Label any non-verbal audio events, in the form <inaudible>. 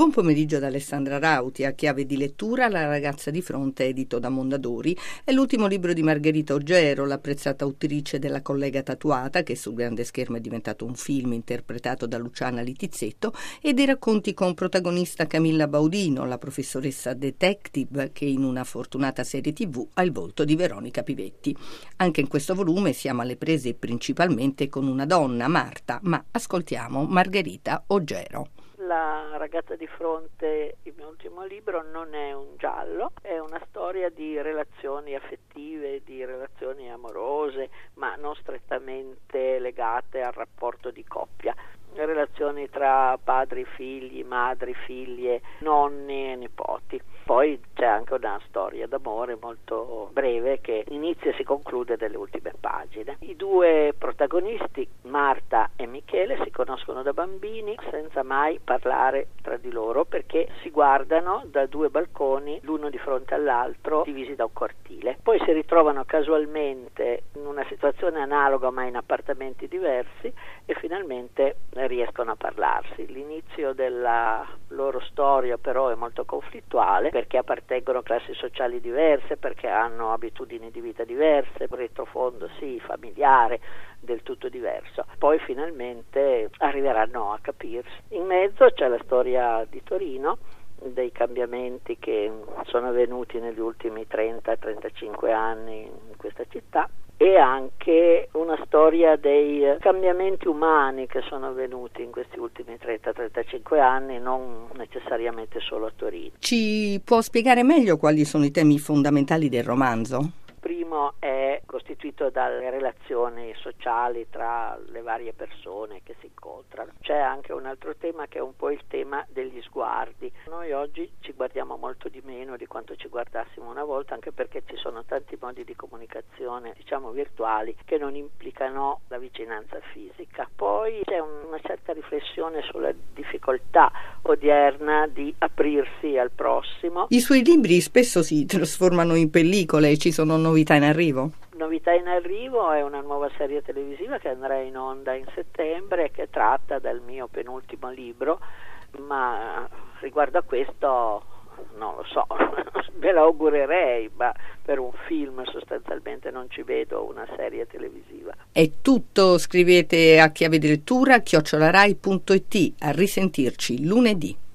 Buon pomeriggio ad Alessandra Rauti, a chiave di lettura La ragazza di fronte, edito da Mondadori. È l'ultimo libro di Margherita Oggero, l'apprezzata autrice della collega tatuata, che sul grande schermo è diventato un film interpretato da Luciana Litizzetto, e dei racconti con protagonista Camilla Baudino, la professoressa detective che in una fortunata serie tv ha il volto di Veronica Pivetti. Anche in questo volume siamo alle prese principalmente con una donna, Marta, ma ascoltiamo Margherita Oggero. La ragazza di fronte, il mio ultimo libro, non è un giallo, è una storia di relazioni affettive, di relazioni amorose, ma non strettamente legate al rapporto di coppia. Relazioni tra padri, figli, madri, figlie, nonni e nipoti. Poi c'è anche una storia d'amore molto breve che inizia e si conclude nelle ultime pagine. I due protagonisti, Marta e Michele, si conoscono da bambini senza mai parlare tra di loro perché si guardano da due balconi, l'uno di fronte all'altro, divisi da un cortile. Poi si ritrovano casualmente in una situazione analoga ma in appartamenti diversi e finalmente riescono a parlarsi. L'inizio della loro storia però è molto conflittuale perché appartengono a classi sociali diverse, perché hanno abitudini di vita diverse, retrofondo sì, familiare, del tutto diverso. Poi finalmente arriveranno a capirsi. In mezzo c'è la storia di Torino dei cambiamenti che sono avvenuti negli ultimi 30-35 anni in questa città e anche una storia dei cambiamenti umani che sono avvenuti in questi ultimi 30-35 anni, non necessariamente solo a Torino. Ci può spiegare meglio quali sono i temi fondamentali del romanzo? Primo è costituito dalle relazioni sociali tra le varie persone che si incontrano. C'è anche un altro tema che è un po' il tema degli sguardi. Noi oggi ci guardiamo molto di meno di quanto ci guardassimo una volta, anche perché ci sono tanti modi di comunicazione, diciamo virtuali, che non implicano la vicinanza fisica. Poi c'è una certa riflessione sulla difficoltà odierna di aprirsi al prossimo. I suoi libri spesso si trasformano in pellicole e ci sono novità in arrivo? Novità in arrivo è una nuova serie televisiva che andrà in onda in settembre e che tratta dal mio penultimo libro, ma riguardo a questo non lo so, <laughs> ve l'augurerei, ma per un film sostanzialmente non ci vedo una serie televisiva. È tutto, scrivete a chiave di lettura chiocciolarai.it, a risentirci lunedì.